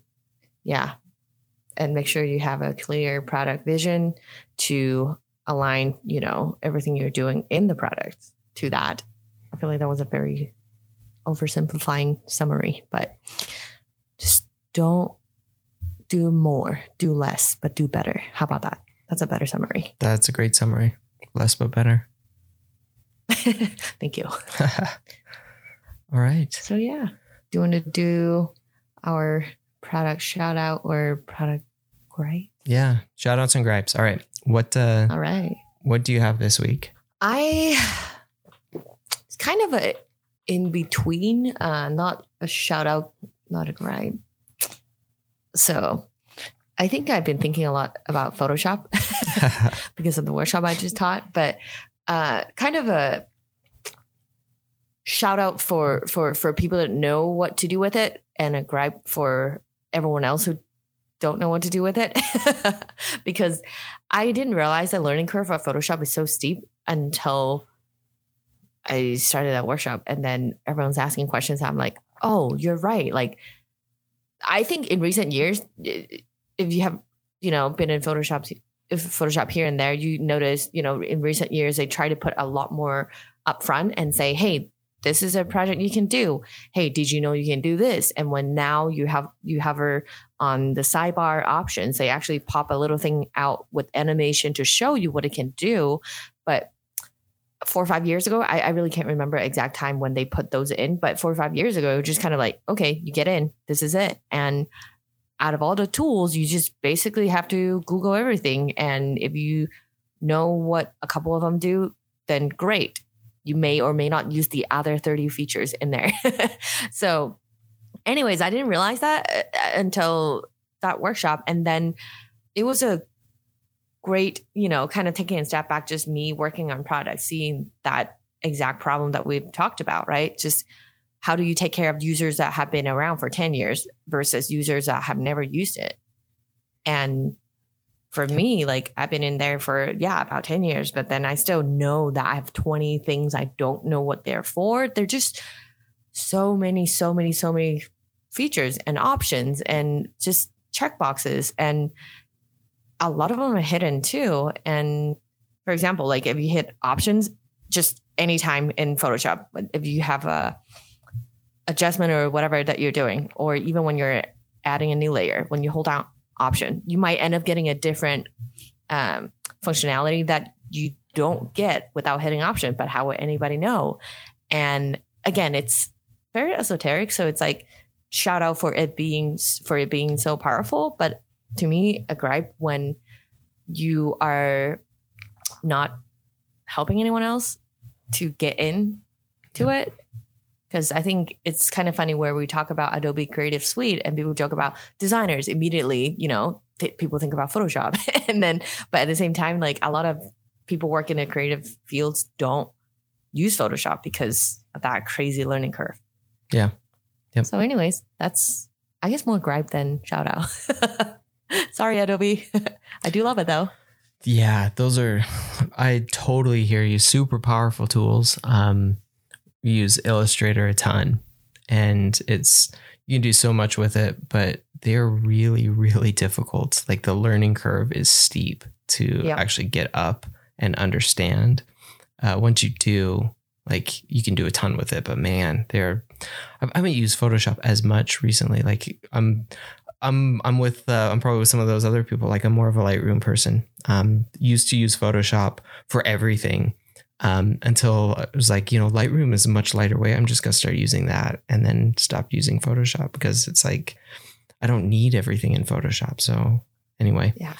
yeah, and make sure you have a clear product vision to align, you know, everything you're doing in the product to that. I feel like that was a very oversimplifying summary, but just don't do more, do less, but do better. How about that? That's a better summary. That's a great summary. Less but better. Thank you. All right. So yeah, do you want to do our product shout out or product gripe? Yeah. Shout outs and gripes. All right. What uh All right. what do you have this week? I it's kind of a in between, uh, not a shout out, not a gripe. So I think I've been thinking a lot about Photoshop because of the workshop I just taught, but uh, kind of a shout out for for for people that know what to do with it, and a gripe for everyone else who don't know what to do with it. because I didn't realize the learning curve of Photoshop is so steep until I started that workshop, and then everyone's asking questions. I'm like, oh, you're right. Like, I think in recent years, if you have you know been in Photoshop if Photoshop here and there, you notice, you know, in recent years they try to put a lot more upfront and say, hey, this is a project you can do. Hey, did you know you can do this? And when now you have you have her on the sidebar options, they actually pop a little thing out with animation to show you what it can do. But four or five years ago, I, I really can't remember exact time when they put those in, but four or five years ago, it was just kind of like, okay, you get in, this is it. And out of all the tools, you just basically have to Google everything. And if you know what a couple of them do, then great you may or may not use the other 30 features in there. so, anyways, I didn't realize that uh, until that workshop. And then it was a great, you know, kind of taking a step back, just me working on products, seeing that exact problem that we've talked about, right? Just how do you take care of users that have been around for 10 years versus users that have never used it? And for me, like I've been in there for, yeah, about 10 years, but then I still know that I have 20 things I don't know what they're for. They're just so many, so many, so many features and options and just check boxes. And a lot of them are hidden too. And for example, like if you hit options, just anytime in Photoshop, if you have a adjustment or whatever that you're doing, or even when you're adding a new layer, when you hold down option. You might end up getting a different um, functionality that you don't get without hitting option, but how would anybody know? And again, it's very esoteric. So it's like shout out for it being for it being so powerful. But to me, a gripe when you are not helping anyone else to get in to it because I think it's kind of funny where we talk about Adobe Creative Suite and people joke about designers immediately, you know, th- people think about Photoshop. and then, but at the same time, like a lot of people work in the creative fields don't use Photoshop because of that crazy learning curve. Yeah. Yep. So, anyways, that's, I guess, more gripe than shout out. Sorry, Adobe. I do love it though. Yeah, those are, I totally hear you. Super powerful tools. Um, use Illustrator a ton, and it's you can do so much with it, but they're really really difficult. Like the learning curve is steep to actually get up and understand. Uh, once you do, like you can do a ton with it, but man, they're I haven't used Photoshop as much recently. Like I'm I'm I'm with uh, I'm probably with some of those other people. Like I'm more of a Lightroom person. Um, used to use Photoshop for everything, um, until it was like, you know, Lightroom is a much lighter way. I'm just going to start using that and then stop using Photoshop because it's like, I don't need everything in Photoshop. So, anyway. Yeah.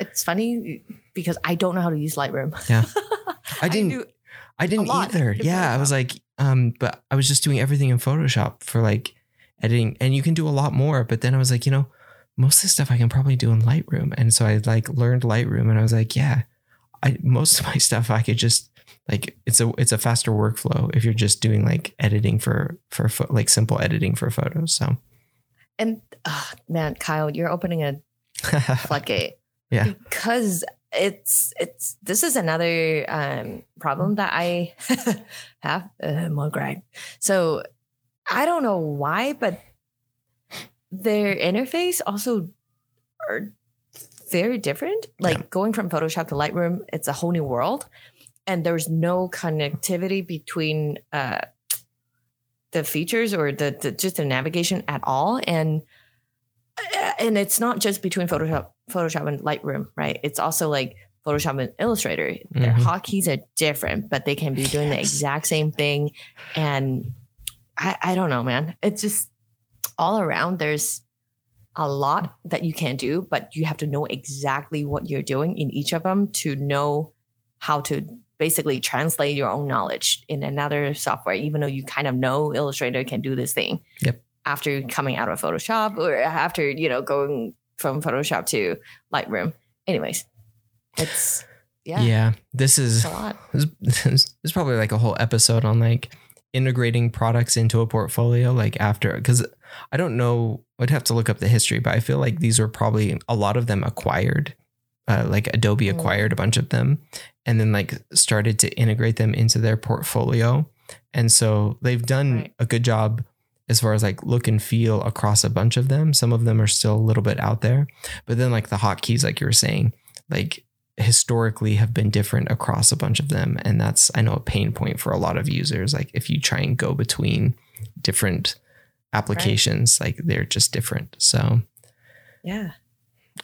It's funny because I don't know how to use Lightroom. Yeah. I didn't, I, I didn't either. Yeah. I was like, um, but I was just doing everything in Photoshop for like editing and you can do a lot more. But then I was like, you know, most of the stuff I can probably do in Lightroom. And so I like learned Lightroom and I was like, yeah, I, most of my stuff I could just like it's a it's a faster workflow if you're just doing like editing for for like simple editing for photos so. And uh, man kyle you're opening a floodgate. Yeah. Because it's it's this is another um problem that i have uh, more so i don't know why but their interface also are very different. Like yeah. going from photoshop to lightroom it's a whole new world and there's no connectivity between uh, the features or the, the, just the navigation at all. And uh, and it's not just between photoshop photoshop and lightroom right? It's also like photoshop and illustrator. Their mm-hmm. hotkeys are different but they can be doing the exact same thing. And I, I don't know man. It's just all around there's a lot that you can do but you have to know exactly what you're doing in each of them to know how to basically translate your own knowledge in another software, even though you kind of know Illustrator can do this thing. Yep. After coming out of Photoshop or after, you know, going from Photoshop to Lightroom. Anyways, it's yeah. Yeah. This is a lot. This, this is probably like a whole episode on like integrating products into a portfolio like after because I don't know I'd have to look up the history, but I feel like these were probably a lot of them acquired uh, like Adobe mm. acquired a bunch of them and then like started to integrate them into their portfolio. And so they've done right. a good job as far as like look and feel across a bunch of them. Some of them are still a little bit out there, but then like the hotkeys, like you were saying, like historically have been different across a bunch of them. And that's, I know, a pain point for a lot of users. Like if you try and go between different applications, like they're just different. So, Yeah.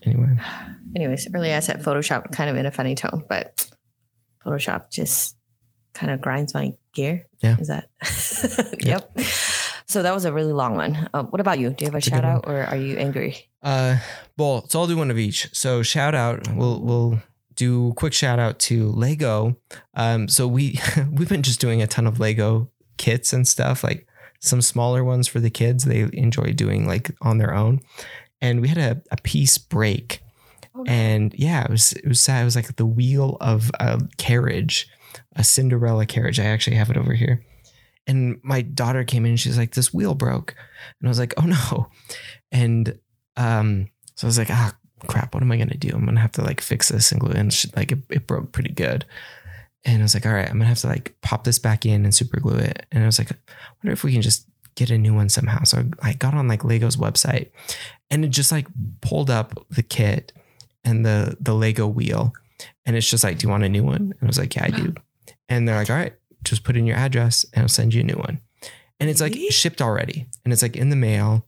anyway, Anyways, earlier I said Photoshop kind of in a funny tone, but Photoshop just kind of grinds my gear. Yeah. Is that? yep. So that was a really long one. Uh, what about you? Do you have a It's a shout out or are you angry? Uh, well, so I'll do one of each. So shout out, we'll we'll do a quick shout out to Lego. Um, so we we've been just doing a ton of Lego kits and stuff, like some smaller ones for the kids. They enjoy doing like on their own, and we had a, a piece break, and yeah, it was it was sad. It was like the wheel of a carriage, a Cinderella carriage. I actually have it over here. And my daughter came in and she's like, this wheel broke. And I was like, oh no. And um, so I was like, ah, crap, what am I gonna do? I'm gonna have to like fix this and glue it. And she, like it, it broke pretty good. And I was like, all right, I'm gonna have to like pop this back in and super glue it. And I was like, I wonder if we can just get a new one somehow. So I got on like Lego's website and it just like pulled up the kit and the the Lego wheel. And it's just like, do you want a new one? And I was like, yeah, I do. And they're like, all right, just put in your address and I'll send you a new one. And it's like shipped already. And it's like in the mail.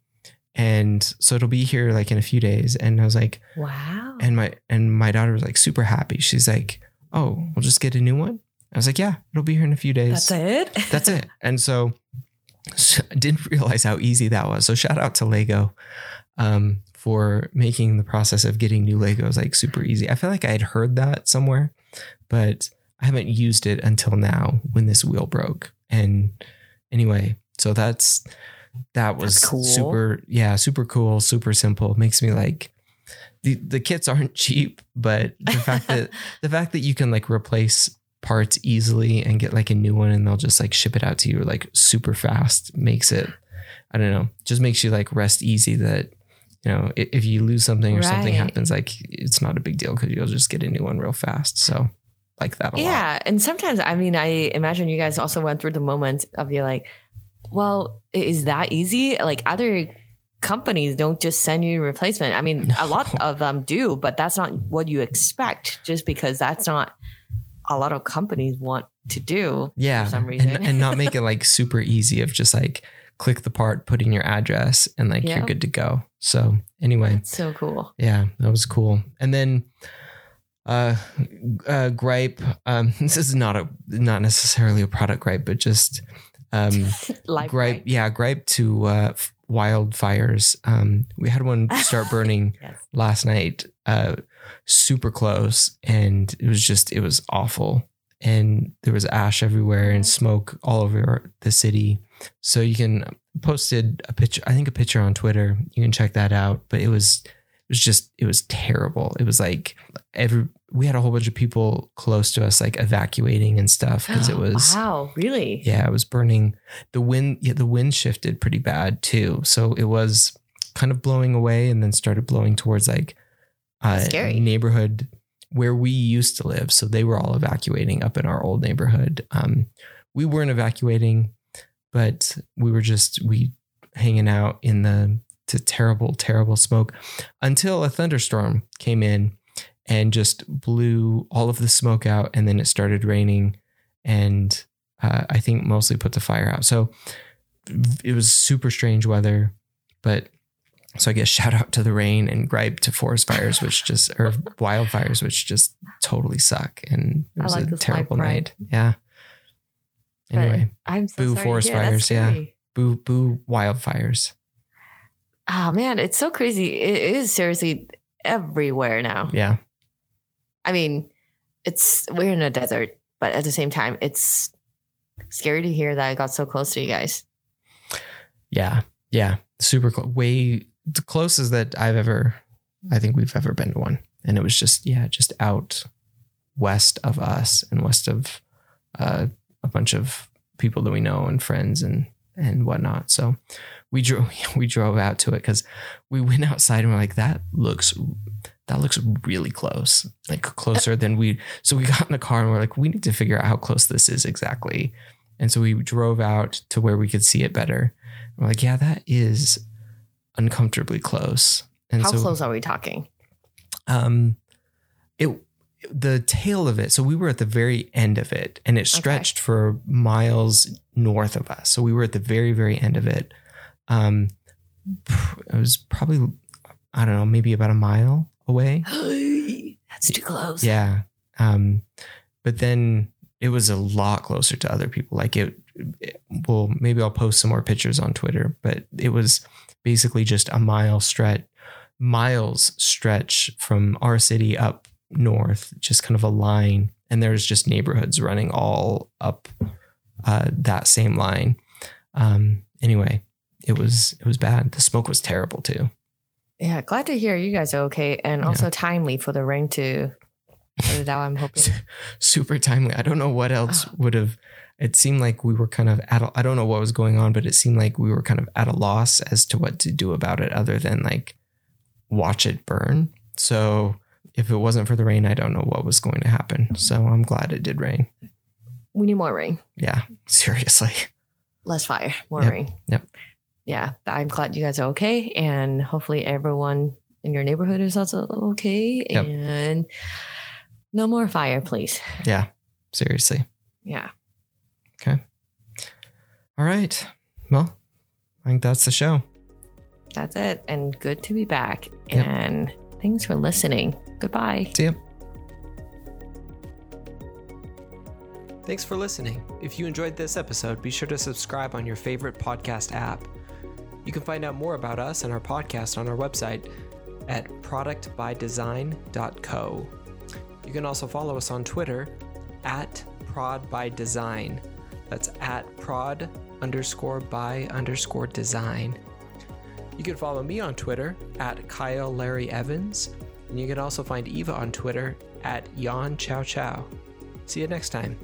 And so it'll be here like in a few days. And I was like, Wow. and my and my daughter was like super happy. She's like, "Oh, we'll just get a new one." I was like, "Yeah, it'll be here in a few days." That's it. That's it. And so, so I didn't realize how easy that was. So shout out to Lego um, for making the process of getting new Legos like super easy. I feel like I had heard that somewhere, but I haven't used it until now when this wheel broke. And anyway, so that's that was cool. super yeah, super cool, super simple. Makes me like the the kits aren't cheap, but the fact that the fact that you can like replace parts easily and get like a new one and they'll just like ship it out to you like super fast makes it I don't know, just makes you like rest easy that you know if you lose something or something happens like it's not a big deal because you'll just get a new one real fast. So like that a lot. Yeah. And sometimes, I mean, I imagine you guys also went through the moment of you're like, well, is that easy? Like other companies don't just send you a replacement. I mean, a lot of them do, but that's not what you expect just because that's not a lot of companies want to do. Yeah. for some and, reason. and not make it like super easy of just like click the part, put in your address and like Yeah. you're good to go. So anyway, That's so cool. Yeah, that was cool. And then uh uh gripe um this is not a not necessarily a product gripe but just um gripe right? yeah gripe to uh f- wildfires um we had one start burning Yes. last night uh super close and it was just it was awful and there was ash everywhere and mm-hmm. smoke all over the city so you can posted a picture i think a picture on twitter you can check that out but it was it was just it was terrible it was like every we had a whole bunch of people close to us like evacuating and stuff because it was wow, really? yeah, it was burning. The wind, yeah, the wind shifted pretty bad too. So it was kind of blowing away and then started blowing towards like uh, a Scary. neighborhood where we used to live. So they were all evacuating up in our old neighborhood. Um, we weren't evacuating, but we were just we hanging out in the to terrible, terrible smoke until a thunderstorm came in and just blew all of the smoke out, and then it started raining and uh, I think mostly put the fire out. So it was super strange weather, but so I guess shout out to the rain and gripe to forest fires, which just or wildfires, which just totally suck. And it was like a terrible night. Yeah. But Anyway, I'm so boo forest. Fires, yeah. boo boo wildfires. Oh man, it's so crazy. It is seriously everywhere now. Yeah. I mean, it's we're in a desert, but at the same time, it's scary to hear that I got so close to you guys. Yeah. Yeah. Super close. Way the closest that I've ever, I think we've ever been to one. And it was just, yeah, just out west of us and west of uh, a bunch of people that we know and friends and, and whatnot. So we drove, we drove out to it because we went outside and we're like, that looks, that looks really close, like closer than we. So we got in the car and we're like, we need to figure out how close this is exactly. And so we drove out to where we could see it better. We're like, yeah, that is uncomfortably close. And How so, close are we talking? Um, it the tail of it. So we were at the very end of it, and it stretched for miles north of us. So we were at the very very end of it. Um, it was probably I don't know, maybe about a mile away. That's too close. Yeah. Um, but then it was a lot closer to other people. Like it, it, well, maybe I'll post some more pictures on Twitter, but it was basically just a mile stretch, miles stretch from our city up north, just kind of a line. And there's just neighborhoods running all up uh, that same line. Um, anyway, it was it was bad. The smoke was terrible too. Yeah, glad to hear you guys are okay and Yeah. also timely for the rain to That. I'm hoping. super timely. I don't know what else Oh. would have. It seemed like we were kind of at. A, I don't know what was going on, but it seemed like we were kind of at a loss as to what to do about it, other than like watch it burn. So if it wasn't for the rain, I don't know what was going to happen. So I'm glad it did rain. We need more rain, Yeah, seriously. less fire, more Yep, rain. yep. Yeah, I'm glad you guys are okay, and hopefully everyone in your neighborhood is also okay. Yep. And no more fire, please. Yeah, seriously. Yeah. All right. Well, I think that's the show. That's it. And good to be back. Yep. And thanks for listening. Goodbye. See ya. Thanks for listening. If you enjoyed this episode, be sure to subscribe on your favorite podcast app. You can find out more about us and our podcast on our website at productbydesign.co. You can also follow us on Twitter at prodbydesign. That's at prod underscore by underscore design. You can follow me on Twitter at Kyle Larry Evans. And you can also find Eva on Twitter at Yon Chow Chow. See you next time.